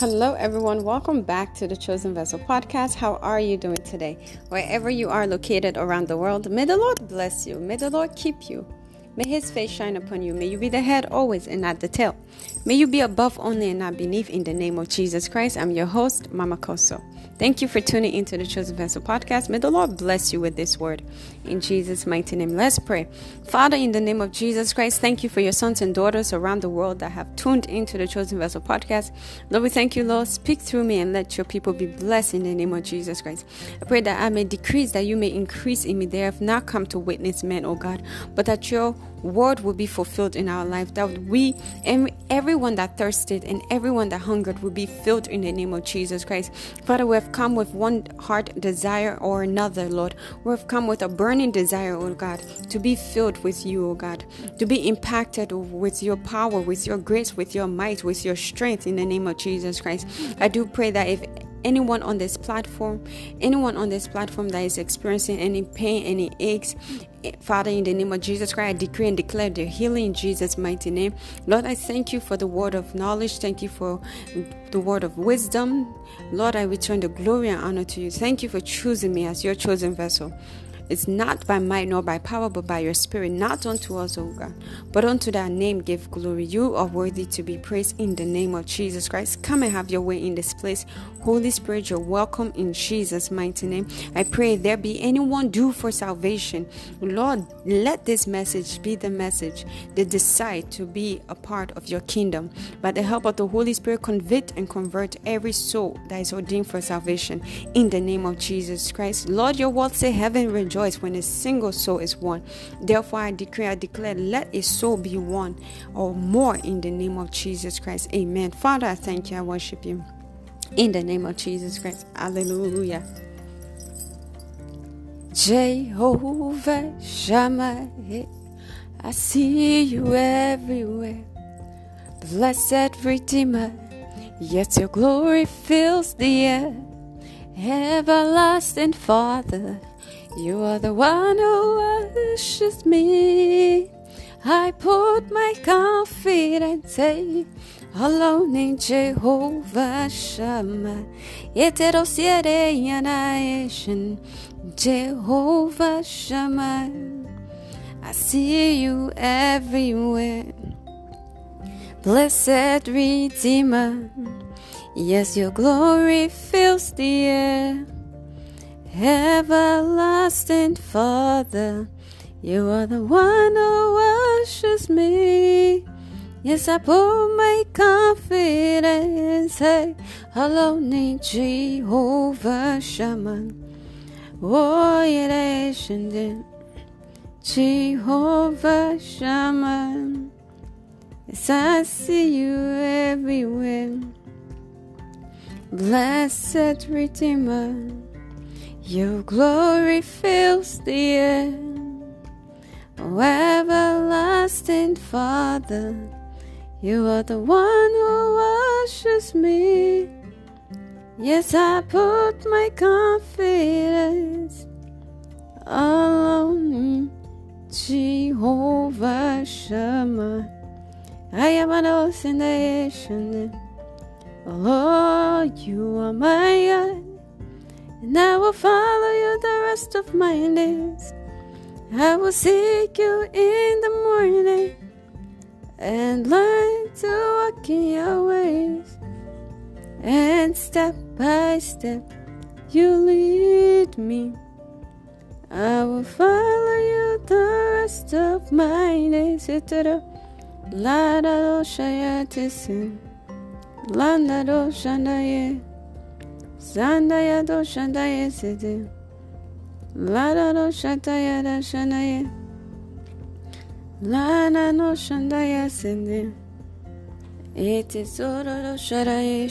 Hello, everyone. Welcome back to the Chosen Vessel podcast. How are you doing today? Wherever you are located around the world, may the Lord bless you. May the Lord keep you. May his face shine upon you. May you be the head always and not the tail. May you be above only and not beneath in the name of Jesus Christ. I'm your host, Mama Kosso. Thank you for tuning into the Chosen Vessel podcast. May the Lord bless you with this word. In Jesus' mighty name, let's pray. Father, in the name of Jesus Christ, thank you for your sons and daughters around the world that have tuned into the Chosen Vessel podcast. Lord, we thank you, Lord. Speak through me and let your people be blessed in the name of Jesus Christ. I pray that I may decrease, that you may increase in me. They have not come to witness men, oh God, but that your word will be fulfilled in our life, that we and everyone that thirsted and everyone that hungered will be filled in the name of Jesus Christ. Father, we have come with one heart desire or another, Lord. We have come with a burning desire, oh God, to be filled with you, oh God, to be impacted with your power, with your grace, with your might, with your strength in the name of Jesus Christ. I do pray that if anyone on this platform, anyone on this platform that is experiencing any pain, any aches, eh, Father, in the name of Jesus Christ, I decree and declare their healing in Jesus' mighty name. Lord, I thank you for the word of knowledge. Thank you for the word of wisdom. Lord, I return the glory and honor to you. Thank you for choosing me as your chosen vessel. It's not by might nor by power, but by your spirit, not unto us, O God, but unto that name give glory. You are worthy to be praised in the name of Jesus Christ. Come and have your way in this place. Holy Spirit, you're welcome in Jesus' mighty name. I pray there be anyone due for salvation. Lord, let this message be the message they decide to be a part of your kingdom. By the help of the Holy Spirit, convict and convert every soul that is ordained for salvation in the name of Jesus Christ. Lord, your word say heaven rejoice when a single soul is won. Therefore, I decree, I declare, let a soul be one or more in the name of Jesus Christ. Amen. Father, I thank you. I worship you. In the name of Jesus Christ. Hallelujah. Jehovah Shammah, I see you everywhere. Blessed Redeemer, yet your glory fills the air. Everlasting Father, you are the one who washes me. I put my confidence alone in Jehovah Shammah. Jehovah Shammah. I see you everywhere. Blessed Redeemer, yes, your glory fills the air. Everlasting Father, you are the one who washes me. Yes, I put my confidence hey, alone in Jehovah Shammah. Oh, yeah, Jehovah Shammah. Yes, I see you everywhere. Blessed Redeemer. Your glory fills the air. Oh, everlasting Father, you are the one who washes me. Yes, I put my confidence alone in Jehovah Shammah. I am an ocean nation. Lord, you are my God and I will follow you the rest of my days. I will seek you in the morning and learn to walk in your ways. And step by step, you lead me. I will follow you the rest of my days. La da do shaya tisin, la da do shandaye. Sandaya do shandaya sidi. Lada do shataya da shanaya. Lana no shandaya sindi. Iti soro do sharaya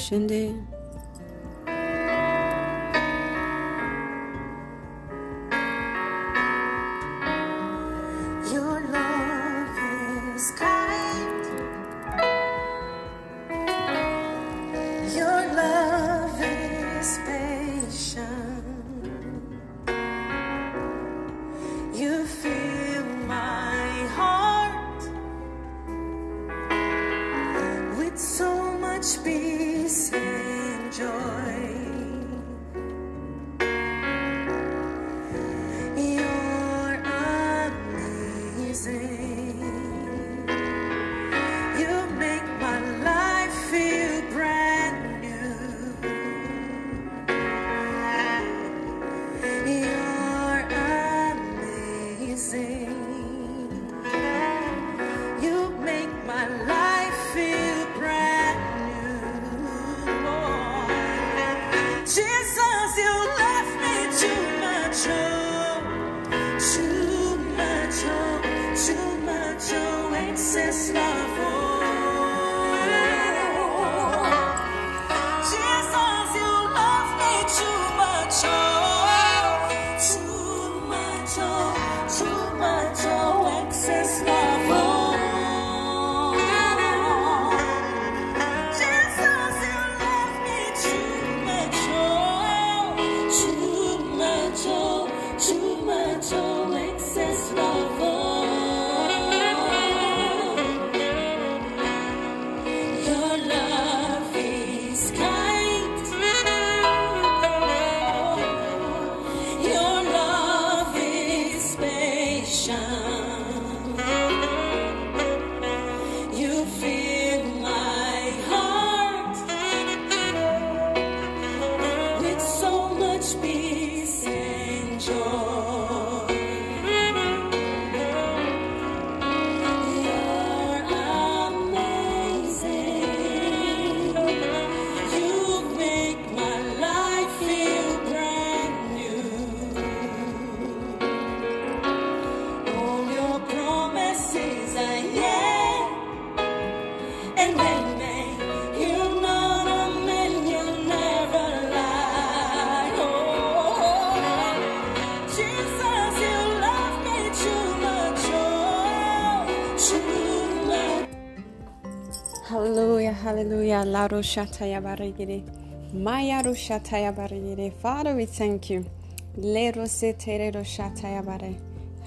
Laro shataya barigiri. Maya shataya barigiri. Father, we thank you. Lero seterero shataya bare.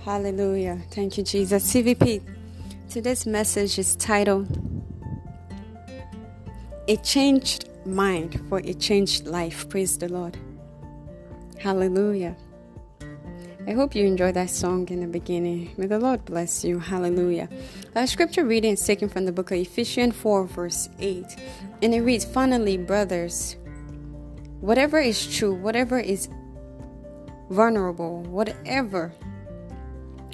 Hallelujah. Thank you, Jesus. CVP. Today's message is titled A Changed Mind for a Changed Life. Praise the Lord. Hallelujah. I hope you enjoyed that song in the beginning. May the Lord bless you. Hallelujah. Our scripture reading is taken from the book of Ephesians 4, verse 8. And it reads Finally, brothers, whatever is true, whatever is vulnerable, whatever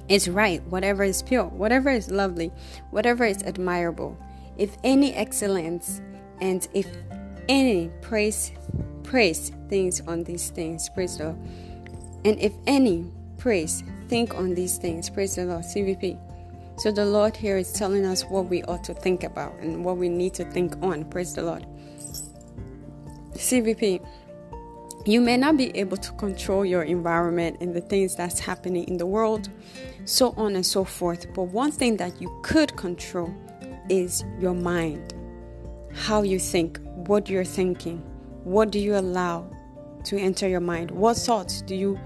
is right, whatever is pure, whatever is lovely, whatever is admirable, if any excellence and if any praise, praise things on these things, praise the Lord. And if any praise, think on these things. Praise the Lord. CVP. So the Lord here is telling us what we ought to think about and what we need to think on. Praise the Lord. CVP. You may not be able to control your environment and the things that's happening in the world, so on and so forth. But one thing that you could control is your mind. How you think, what you're thinking, what do you allow to enter your mind? What thoughts do you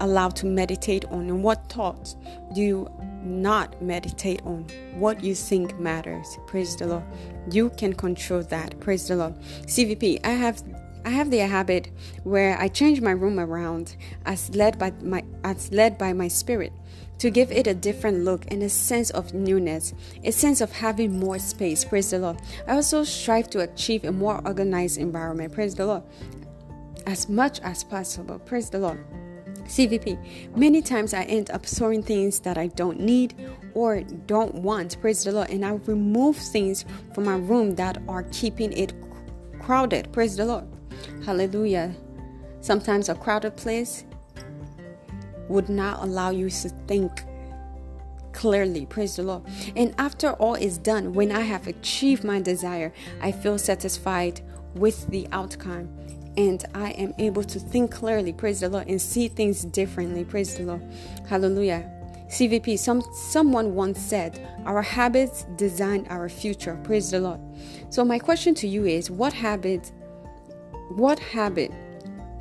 allow to meditate on? And what thoughts do you not meditate on? What you think matters. Praise the Lord. You can control that. Praise the Lord. CVP, I have I have the habit where I change my room around as led by my as led by my spirit to give it a different look and a sense of newness, a sense of having more space. Praise the Lord. I also strive to achieve a more organized environment. Praise the Lord as much as possible. Praise the Lord. CVP. Many times I end up throwing things that I don't need or don't want. Praise the Lord. And I remove things from my room that are keeping it crowded. Praise the Lord. Hallelujah. Sometimes a crowded place would not allow you to think clearly. Praise the Lord. And after all is done, when I have achieved my desire, I feel satisfied with the outcome and I am able to think clearly, praise the Lord, and see things differently, praise the Lord. Hallelujah. CVP, some someone once said, our habits design our future. Praise the Lord. So my question to you is what habit what habit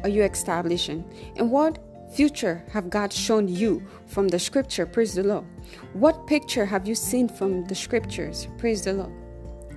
are you establishing? And what future have God shown you from the scripture? Praise the Lord. What picture have you seen from the scriptures? Praise the Lord.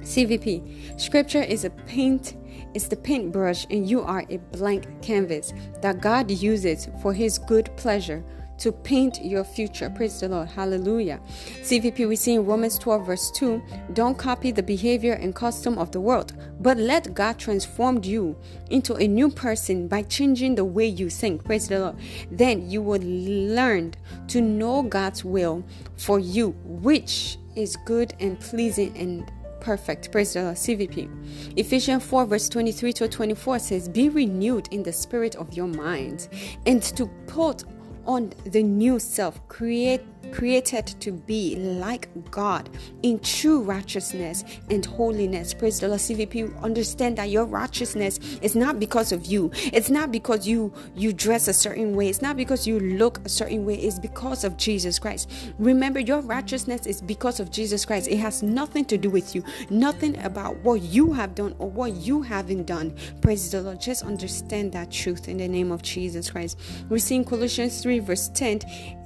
CVP, scripture is a paint is the paintbrush and you are a blank canvas that God uses for his good pleasure to paint your future. Praise the Lord. Hallelujah. CVP, we see in Romans 12, verse 2 don't copy the behavior and custom of the world, but let God transform you into a new person by changing the way you think. Praise the Lord. Then you will learn to know God's will for you, which is good and pleasing and perfect. Praise the Lord. CVP. Ephesians 4, verse 23 to 24 says, Be renewed in the spirit of your mind and to put on the new self, create created to be like God in true righteousness and holiness. Praise the Lord. CVP, understand that your righteousness is not because of you. It's not because you you dress a certain way. It's not because you look a certain way. It's because of Jesus Christ. Remember, your righteousness is because of Jesus Christ. It has nothing to do with you. Nothing about what you have done or what you haven't done. Praise the Lord. Just understand that truth in the name of Jesus Christ. We see in Colossians 3 verse 10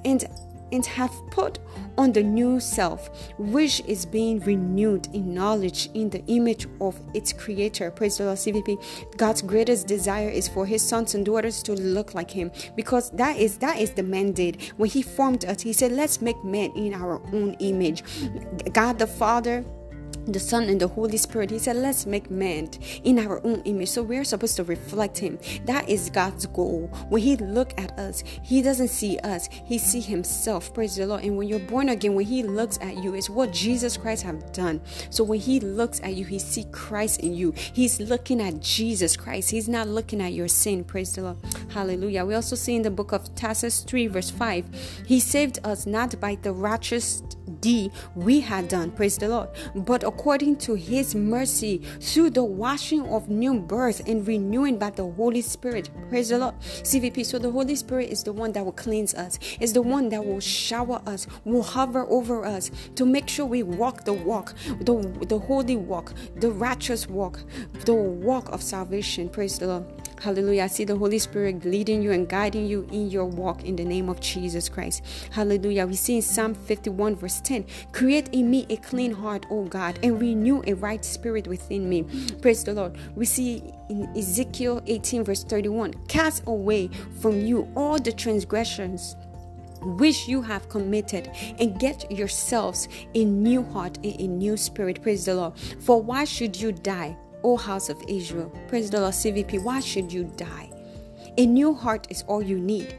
and and have put on the new self, which is being renewed in knowledge in the image of its creator. Praise the Lord, CVP. God's greatest desire is for his sons and daughters to look like him because that is that is the mandate. When he formed us, he said, Let's make men in our own image. God the Father the Son and the Holy Spirit. He said, Let's make man in our own image. So we're supposed to reflect him. That is God's goal. When He look at us, He doesn't see us, He see Himself. Praise the Lord. And when you're born again, when He looks at you, it's what Jesus Christ have done. So when He looks at you, He see Christ in you. He's looking at Jesus Christ. He's not looking at your sin. Praise the Lord. Hallelujah. We also see in the book of Titus 3, verse 5, He saved us not by the righteous deed we had done. Praise the Lord. But according to his mercy through the washing of new birth and renewing by the Holy Spirit. Praise the Lord. CVP. So the Holy Spirit is the one that will cleanse us, is the one that will shower us, will hover over us to make sure we walk the walk, the, the holy walk, the righteous walk, the walk of salvation. Praise the Lord. Hallelujah. I see the Holy Spirit leading you and guiding you in your walk in the name of Jesus Christ. Hallelujah. We see in Psalm 51, verse 10 Create in me a clean heart, O God, and renew a right spirit within me. Praise the Lord. We see in Ezekiel 18, verse 31 Cast away from you all the transgressions which you have committed and get yourselves a new heart and a new spirit praise the lord for why should you die O house of Israel. Praise the Lord, CVP. Why should you die? A new heart is all you need.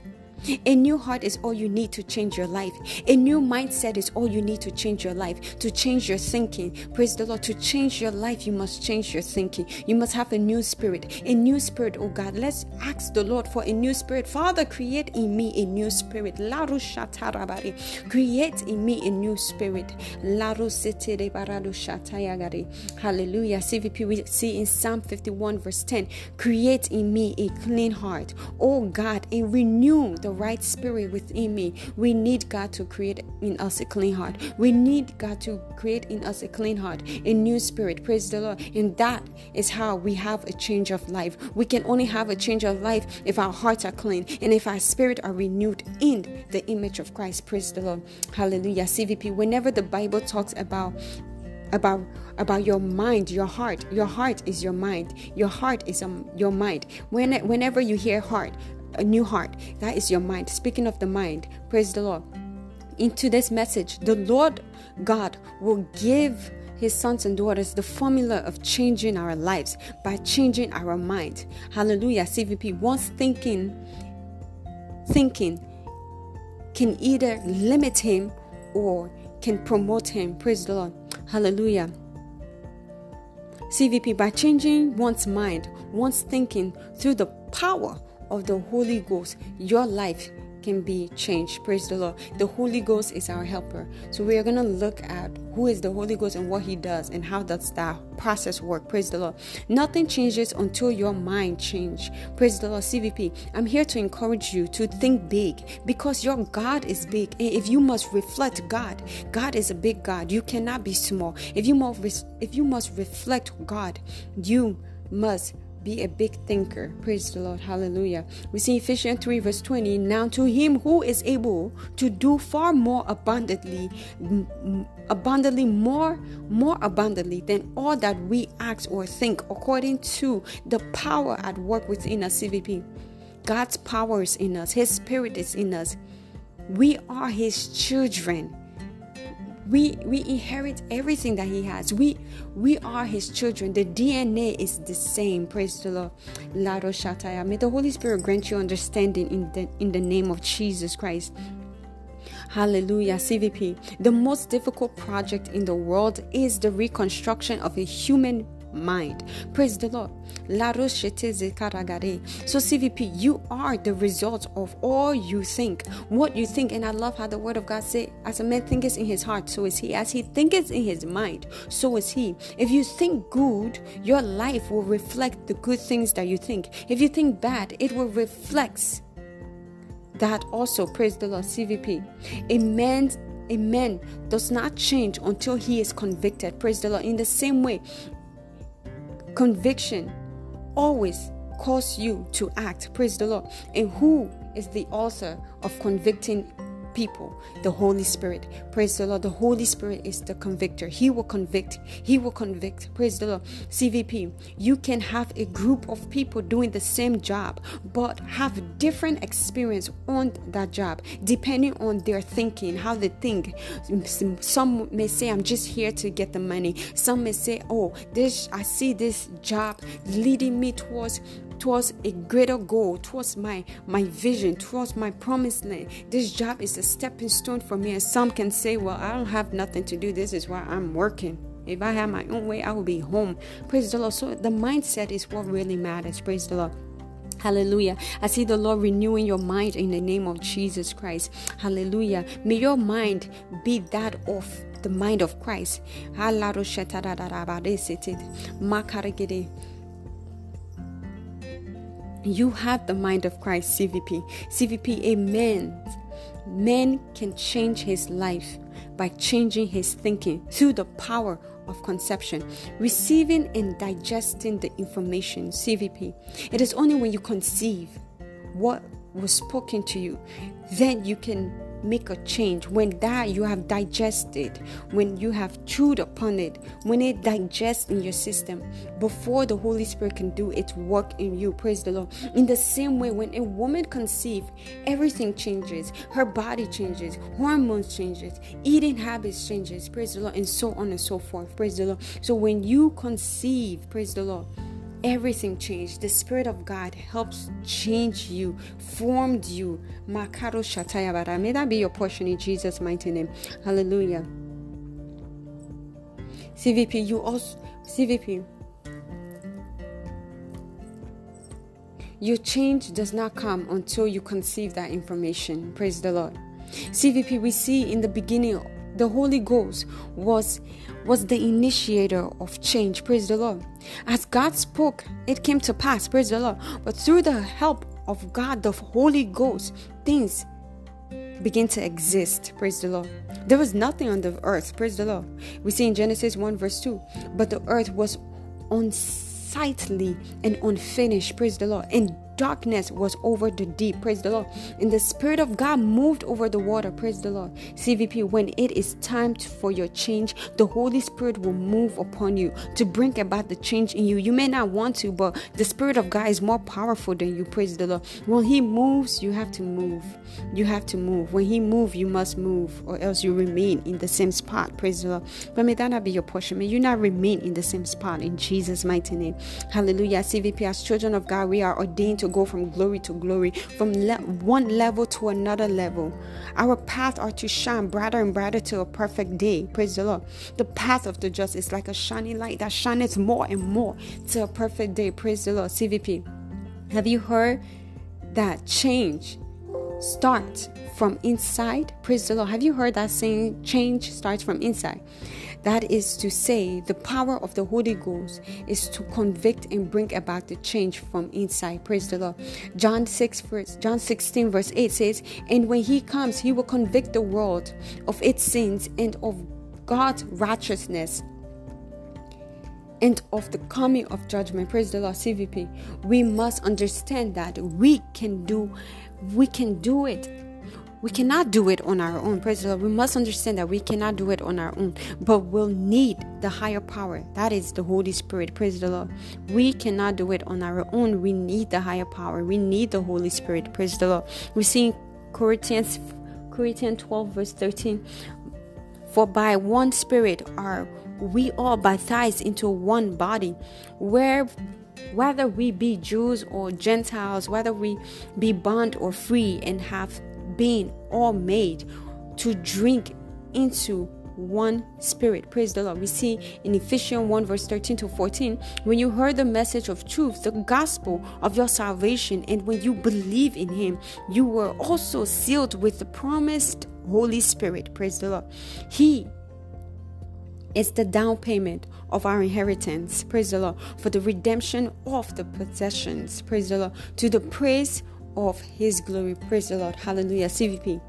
A new heart is all you need to change your life. A new mindset is all you need to change your life, to change your thinking. Praise the Lord. To change your life, you must change your thinking. You must have a new spirit. A new spirit, oh God. Let's ask the Lord for a new spirit. Father, create in me a new spirit. Create in me a new spirit. Hallelujah. CVP, we see in Psalm 51, verse 10 Create in me a clean heart, oh God, and renew the right spirit within me. We need God to create in us a clean heart. We need God to create in us a clean heart, a new spirit. Praise the Lord. And that is how we have a change of life. We can only have a change of life if our hearts are clean and if our spirit are renewed in the image of Christ. Praise the Lord. Hallelujah. CVP, whenever the Bible talks about about about your mind your heart your heart is your mind your heart is um, your mind when whenever you hear heart a new heart. That is your mind. Speaking of the mind, praise the Lord. Into this message, the Lord God will give his sons and daughters the formula of changing our lives by changing our mind. Hallelujah. CVP. Once thinking, thinking can either limit him or can promote him. Praise the Lord. Hallelujah. CVP, by changing one's mind, one's thinking through the power of the Holy Ghost, your life can be changed. Praise the Lord. The Holy Ghost is our helper. So we are going to look at who is the Holy Ghost and what he does and how does that process work. Praise the Lord. Nothing changes until your mind change. Praise the Lord. CVP, I'm here to encourage you to think big because your God is big. And if you must reflect God, God is a big God. You cannot be small. If you must if you must reflect God, you must be a big thinker. Praise the Lord. Hallelujah. We see Ephesians 3, verse 20. Now to him who is able to do far more abundantly, abundantly more, more abundantly than all that we ask or think, according to the power at work within us, CVP. God's power is in us, His Spirit is in us. We are His children we we inherit everything that he has. We we are his children. The dna is the same. Praise the lord. Lado shataya. May the holy spirit grant you understanding in the in the name of jesus christ. Hallelujah, CVP. The most difficult project in the world is the reconstruction of a human mind. Praise the Lord. So, CVP, you are the result of all you think, what you think. And I love how the word of God says, as a man thinketh in his heart, so is he. As he thinketh in his mind, so is he. If you think good, your life will reflect the good things that you think. If you think bad, it will reflect that also. Praise the Lord. CVP. A man's a man does not change until he is convicted. Praise the Lord. In the same way, Conviction always cause you to act. Praise the Lord. And who is the author of convicting people, the Holy Spirit. Praise the Lord. The Holy Spirit is the convictor. He will convict. He will convict. Praise the Lord. CVP, you can have a group of people doing the same job, but have different experience on that job, depending on their thinking, how they think. Some may say, I'm just here to get the money. Some may say, Oh, this I see this job leading me towards towards a greater goal, towards my my vision, towards my promised land. This job is a stepping stone for me. And some can say, Well, I don't have nothing to do. This is why I'm working. If I had my own way, I would be home. Praise the Lord. So the mindset is what really matters. Praise the Lord. Hallelujah. I see the Lord renewing your mind in the name of Jesus Christ. Hallelujah. May your mind be that of the mind of Christ. You have the mind of Christ, CVP. CVP, amen. Man can change his life by changing his thinking through the power of conception, receiving and digesting the information, CVP. It is only when you conceive what was spoken to you, then you can make a change, when that you have digested, when you have chewed upon it, when it digests in your system, before the Holy Spirit can do its work in you. Praise the Lord. In the same way, when a woman conceives, everything changes. Her body changes, hormones changes, eating habits changes. Praise the Lord, and so on and so forth. Praise the Lord. So when you conceive, praise the Lord everything changed. The Spirit of God helps change you, formed you. Shatayabara. May that be your portion in Jesus' mighty name. Hallelujah. CVP, you also, CVP, your change does not come until you conceive that information. Praise the Lord. CVP, we see in the beginning the Holy Ghost was was the initiator of change. Praise the Lord. As God spoke, it came to pass. Praise the Lord. But through the help of God, the Holy Ghost, things begin to exist. Praise the Lord. There was nothing on the earth. Praise the Lord. We see in Genesis 1, verse 2. But the earth was unsightly and unfinished. Praise the Lord. And darkness was over the deep. Praise the Lord. And the Spirit of God moved over the water. Praise the Lord. CVP, when it is time for your change, the Holy Spirit will move upon you to bring about the change in you. You may not want to, but the Spirit of God is more powerful than you. Praise the Lord. When He moves, you have to move. You have to move. When He moves, you must move, or else you remain in the same spot. Praise the Lord. But may that not be your portion. May you not remain in the same spot in Jesus' mighty name. Hallelujah. CVP, as children of God, we are ordained to to go from glory to glory, from le- one level to another level. Our path are to shine brighter and brighter to a perfect day. Praise the Lord. The path of the just is like a shining light that shines more and more to a perfect day. Praise the Lord. CVP. Have you heard that change starts from inside? Praise the Lord. Have you heard that saying change starts from inside? That is to say, the power of the Holy Ghost is to convict and bring about the change from inside. Praise the Lord. John 6 verse John 16 verse 8 says, And when he comes, he will convict the world of its sins and of God's righteousness and of the coming of judgment. Praise the Lord, CVP. We must understand that we can do, we can do it. We cannot do it on our own. Praise the Lord. We must understand that we cannot do it on our own, but we'll need the higher power. That is the Holy Spirit. Praise the Lord. We cannot do it on our own. We need the higher power. We need the Holy Spirit. Praise the Lord. We see in Corinthians, Corinthians 12, verse 13. For by one Spirit are we all baptized into one body, where whether we be Jews or Gentiles, whether we be bond or free, and have been all made to drink into one spirit. Praise the Lord. We see in Ephesians 1, verse 13 to 14, when you heard the message of truth, the gospel of your salvation, and when you believe in Him, you were also sealed with the promised Holy Spirit. Praise the Lord. He it's the down payment of our inheritance. Praise the Lord. For the redemption of the possessions. Praise the Lord. To the praise of His glory. Praise the Lord. Hallelujah. CVP.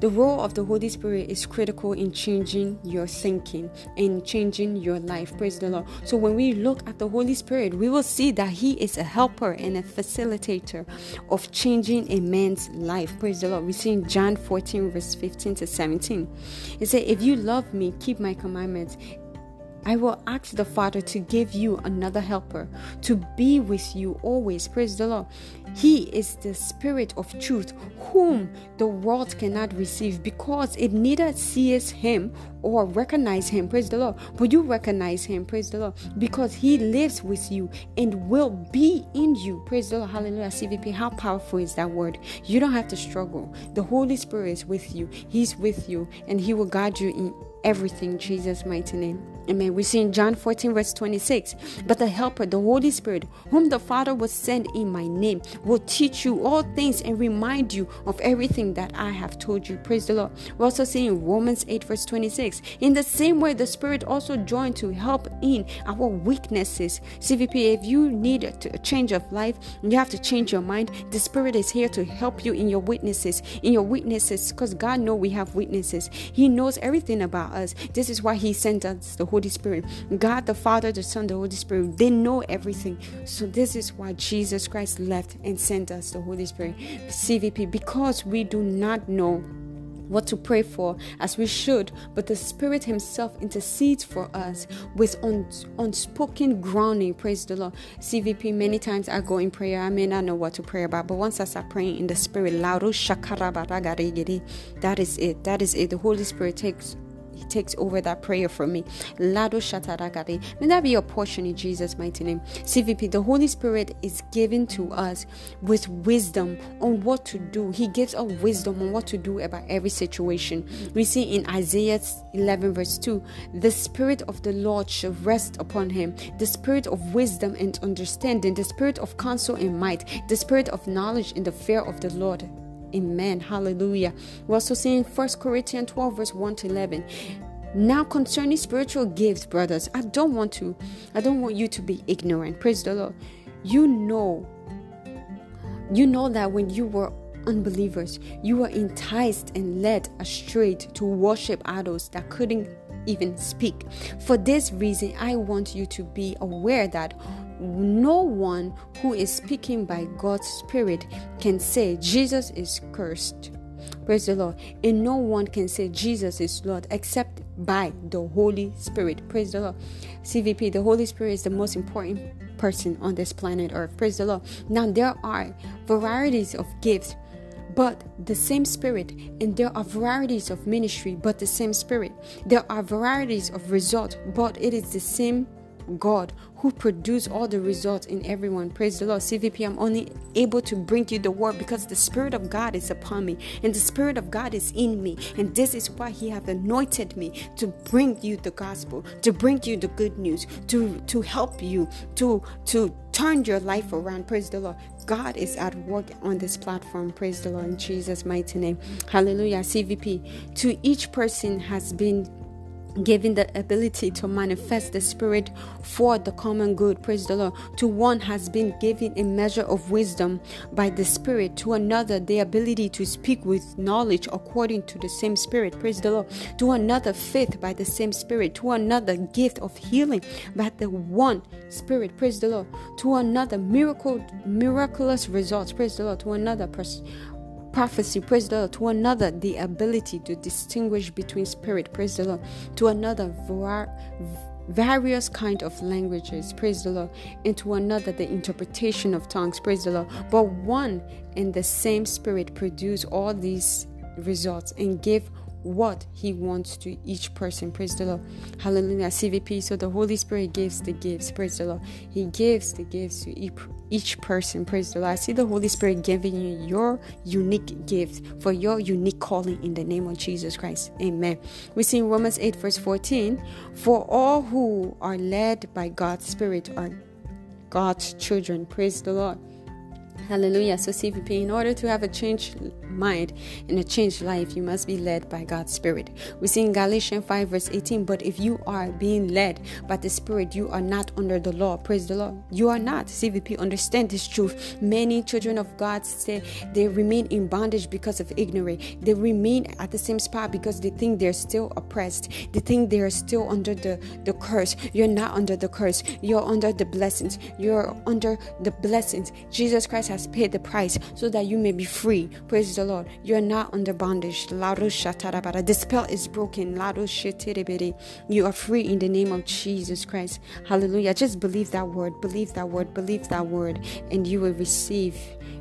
The role of the Holy Spirit is critical in changing your thinking and changing your life. Praise the Lord. So, when we look at the Holy Spirit, we will see that He is a helper and a facilitator of changing a man's life. Praise the Lord. We see in John 14, verse 15 to 17. It says, If you love me, keep my commandments, I will ask the Father to give you another helper to be with you always. Praise the Lord. He is the Spirit of truth, whom the world cannot receive because it neither sees him or recognize him. Praise the Lord. But you recognize him. Praise the Lord. Because he lives with you and will be in you. Praise the Lord. Hallelujah. CVP. How powerful is that word? You don't have to struggle. The Holy Spirit is with you. He's with you and he will guide you in everything Jesus' mighty name. Amen. We see in John 14, verse 26. But the Helper, the Holy Spirit, whom the Father will send in my name, will teach you all things and remind you of everything that I have told you. Praise the Lord. We also see in Romans 8, verse 26. In the same way, the Spirit also joined to help in our weaknesses. CVP, if you need a change of life, you have to change your mind. The Spirit is here to help you in your weaknesses. In your weaknesses, because God knows we have weaknesses. He knows everything about us. This is why He sent us the Holy Spirit. God, the Father, the Son, the Holy Spirit, they know everything. So this is why Jesus Christ left and sent us the Holy Spirit. CVP, because we do not know what to pray for as we should, but the Spirit Himself intercedes for us with unspoken groaning. Praise the Lord. CVP, many times I go in prayer, I may not know what to pray about, but once I start praying in the Spirit, that is it. That is it. The Holy Spirit takes takes over that prayer for me. Lado Shataragari. May that be your portion in Jesus' mighty name. CVP, the Holy Spirit is given to us with wisdom on what to do. He gives us wisdom on what to do about every situation. We see in Isaiah 11, verse 2, the Spirit of the Lord shall rest upon him, the Spirit of wisdom and understanding, the Spirit of counsel and might, the Spirit of knowledge and the fear of the Lord Amen. Hallelujah. We also see in 1 Corinthians 12, verse 1 to 11. Now concerning spiritual gifts, brothers, I don't want to, I don't want you to be ignorant. Praise the Lord. You know, you know that when you were unbelievers, you were enticed and led astray to worship idols that couldn't even speak. For this reason, I want you to be aware that no one who is speaking by God's Spirit can say Jesus is cursed. Praise the Lord. And no one can say Jesus is Lord except by the Holy Spirit. Praise the Lord. CVP, the Holy Spirit is the most important person on this planet Earth. Praise the Lord. Now, there are varieties of gifts but the same spirit and there are varieties of ministry but the same spirit there are varieties of result but it is the same God who produced all the results in everyone. Praise the Lord. CVP, I'm only able to bring you the word because the Spirit of God is upon me and the Spirit of God is in me. And this is why He has anointed me to bring you the gospel, to bring you the good news, to, to help you, to, to turn your life around. Praise the Lord. God is at work on this platform. Praise the Lord in Jesus' mighty name. Hallelujah. CVP. To each person has been giving the ability to manifest the spirit for the common good praise the lord to one has been given a measure of wisdom by the spirit to another the ability to speak with knowledge according to the same spirit praise the lord to another faith by the same spirit to another gift of healing by the one spirit praise the lord to another miracle miraculous results praise the lord to another person prophecy, praise the Lord, to another the ability to distinguish between spirit, praise the Lord, to another various kind of languages, praise the Lord, and to another the interpretation of tongues, praise the Lord. But one and the same spirit produce all these results and give what he wants to each person. Praise the Lord. Hallelujah. CVP. So the Holy Spirit gives the gifts. Praise the Lord. He gives the gifts to each person. Praise the Lord. I see the Holy Spirit giving you your unique gift for your unique calling in the name of Jesus Christ. Amen. We see in Romans 8, verse 14 For all who are led by God's Spirit are God's children. Praise the Lord. Hallelujah. So, CVP, in order to have a changed mind and a changed life, you must be led by God's Spirit. We see in Galatians 5, verse 18, but if you are being led by the Spirit, you are not under the law. Praise the Lord. You are not. CVP, understand this truth. Many children of God say they remain in bondage because of ignorance. They remain at the same spot because they think they're still oppressed. They think they're still under the, the curse. You're not under the curse. You're under the blessings. You're under the blessings. Jesus Christ has paid the price so that you may be free. Praise the Lord. You're not under bondage. The spell is broken. You are free in the name of Jesus Christ. Hallelujah. Just believe that word. Believe that word. Believe that word. And you will receive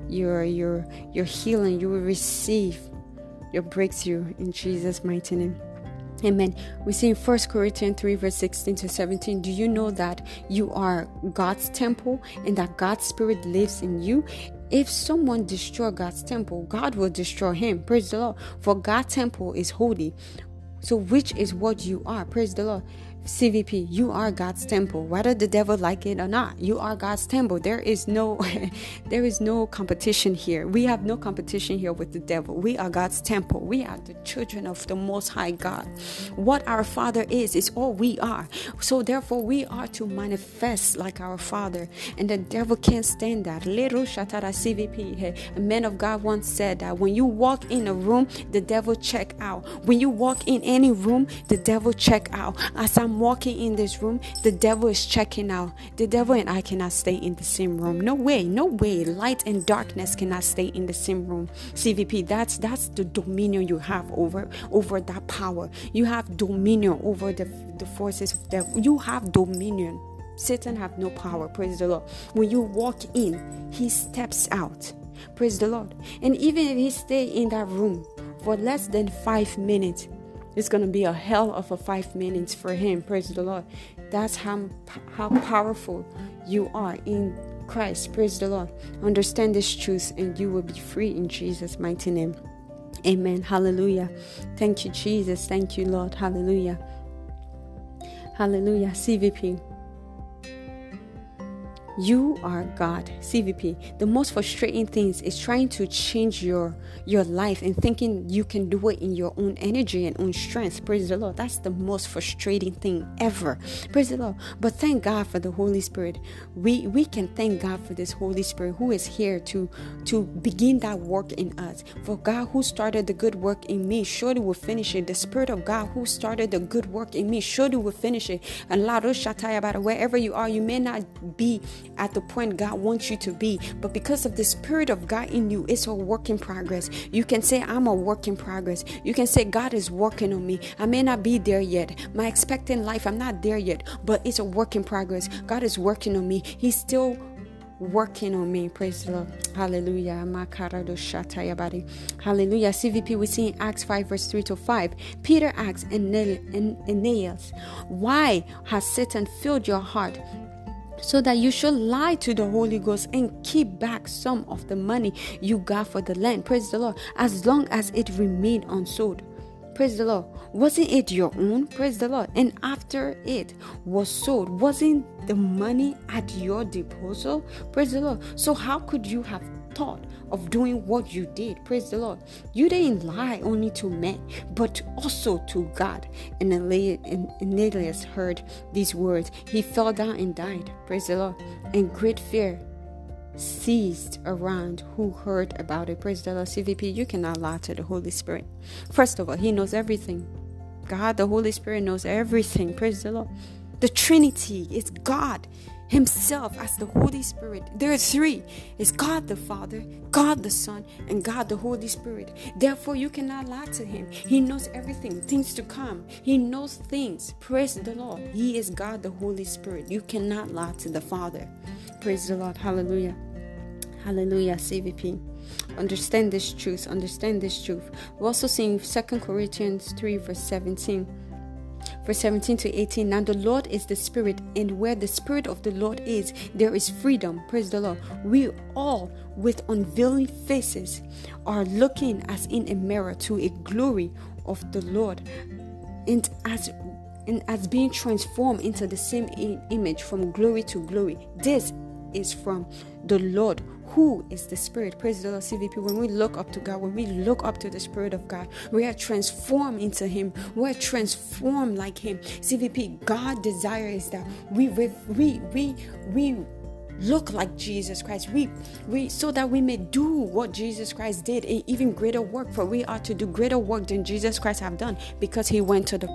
your your your healing. You will receive your breakthrough in Jesus' mighty name. Amen. We see in 1 Corinthians 3, verse 16 to 17. Do you know that you are God's temple and that God's Spirit lives in you? If someone destroy God's temple, God will destroy him. Praise the Lord. For God's temple is holy. So, which is what you are? Praise the Lord. CVP, you are God's temple, whether the devil like it or not. You are God's temple. There is no there is no competition here. We have no competition here with the devil. We are God's temple. We are the children of the most high God. What our father is is all we are. So therefore we are to manifest like our father. And the devil can't stand that. Little Shatara CVP. A man of God once said that when you walk in a room, the devil check out. When you walk in any room, the devil check out. As I'm walking in this room, the devil is checking out. The devil and I cannot stay in the same room. No way, no way. Light and darkness cannot stay in the same room. CVP, that's that's the dominion you have over over that power. You have dominion over the, the forces of devil. You have dominion. Satan have no power. Praise the Lord. When you walk in, he steps out. Praise the Lord. And even if he stay in that room for less than five minutes, it's going to be a hell of a five minutes for him. Praise the Lord. That's how, how powerful you are in Christ. Praise the Lord. Understand this truth and you will be free in Jesus' mighty name. Amen. Hallelujah. Thank you, Jesus. Thank you, Lord. Hallelujah. Hallelujah. CVP. You are God. CVP. The most frustrating things is trying to change your your life and thinking you can do it in your own energy and own strength. Praise the Lord. That's the most frustrating thing ever. Praise the Lord. But thank God for the Holy Spirit. We we can thank God for this Holy Spirit who is here to to begin that work in us. For God who started the good work in me surely will finish it. The Spirit of God who started the good work in me surely will finish it. And Lado Shataya wherever you are, you may not be at the point God wants you to be. But because of the Spirit of God in you, it's a work in progress. You can say, I'm a work in progress. You can say, God is working on me. I may not be there yet. My expecting life, I'm not there yet, but it's a work in progress. God is working on me. He's still working on me. Praise the Lord. Hallelujah. Hallelujah. CVP, we see in Acts 5, verse 3 to 5. Peter asks Ananias, Why has Satan filled your heart so that you should lie to the Holy Ghost and keep back some of the money you got for the land. Praise the Lord. As long as it remained unsold. Praise the Lord. Wasn't it your own? Praise the Lord. And after it was sold, wasn't the money at your disposal? Praise the Lord. So, how could you have thought of doing what you did. Praise the Lord. You didn't lie only to men, but also to God. And Ananias heard these words. He fell down and died. Praise the Lord. And great fear seized around who heard about it. Praise the Lord. CVP, you cannot lie to the Holy Spirit. First of all, He knows everything. God, the Holy Spirit, knows everything. Praise the Lord. The Trinity is God Himself as the Holy Spirit. There are three it's God the Father, God the Son, and God the Holy Spirit. Therefore, you cannot lie to Him. He knows everything, things to come. He knows things. Praise the Lord. He is God the Holy Spirit. You cannot lie to the Father. Praise the Lord. Hallelujah. Hallelujah, CVP. Understand this truth. Understand this truth. We're also seeing Second Corinthians 3, verse 17. Verse 17 to 18. Now the Lord is the Spirit, and where the Spirit of the Lord is, there is freedom. Praise the Lord. We all, with unveiling faces, are looking as in a mirror to a glory of the Lord. And as and as being transformed into the same image from glory to glory. This is from the Lord who is the Spirit. Praise the Lord, CVP. When we look up to God, when we look up to the Spirit of God, we are transformed into Him. We're transformed like Him. CVP, God desire is that we we we we, we look like Jesus Christ. We we so that we may do what Jesus Christ did, even greater work. For we are to do greater work than Jesus Christ have done because He went to the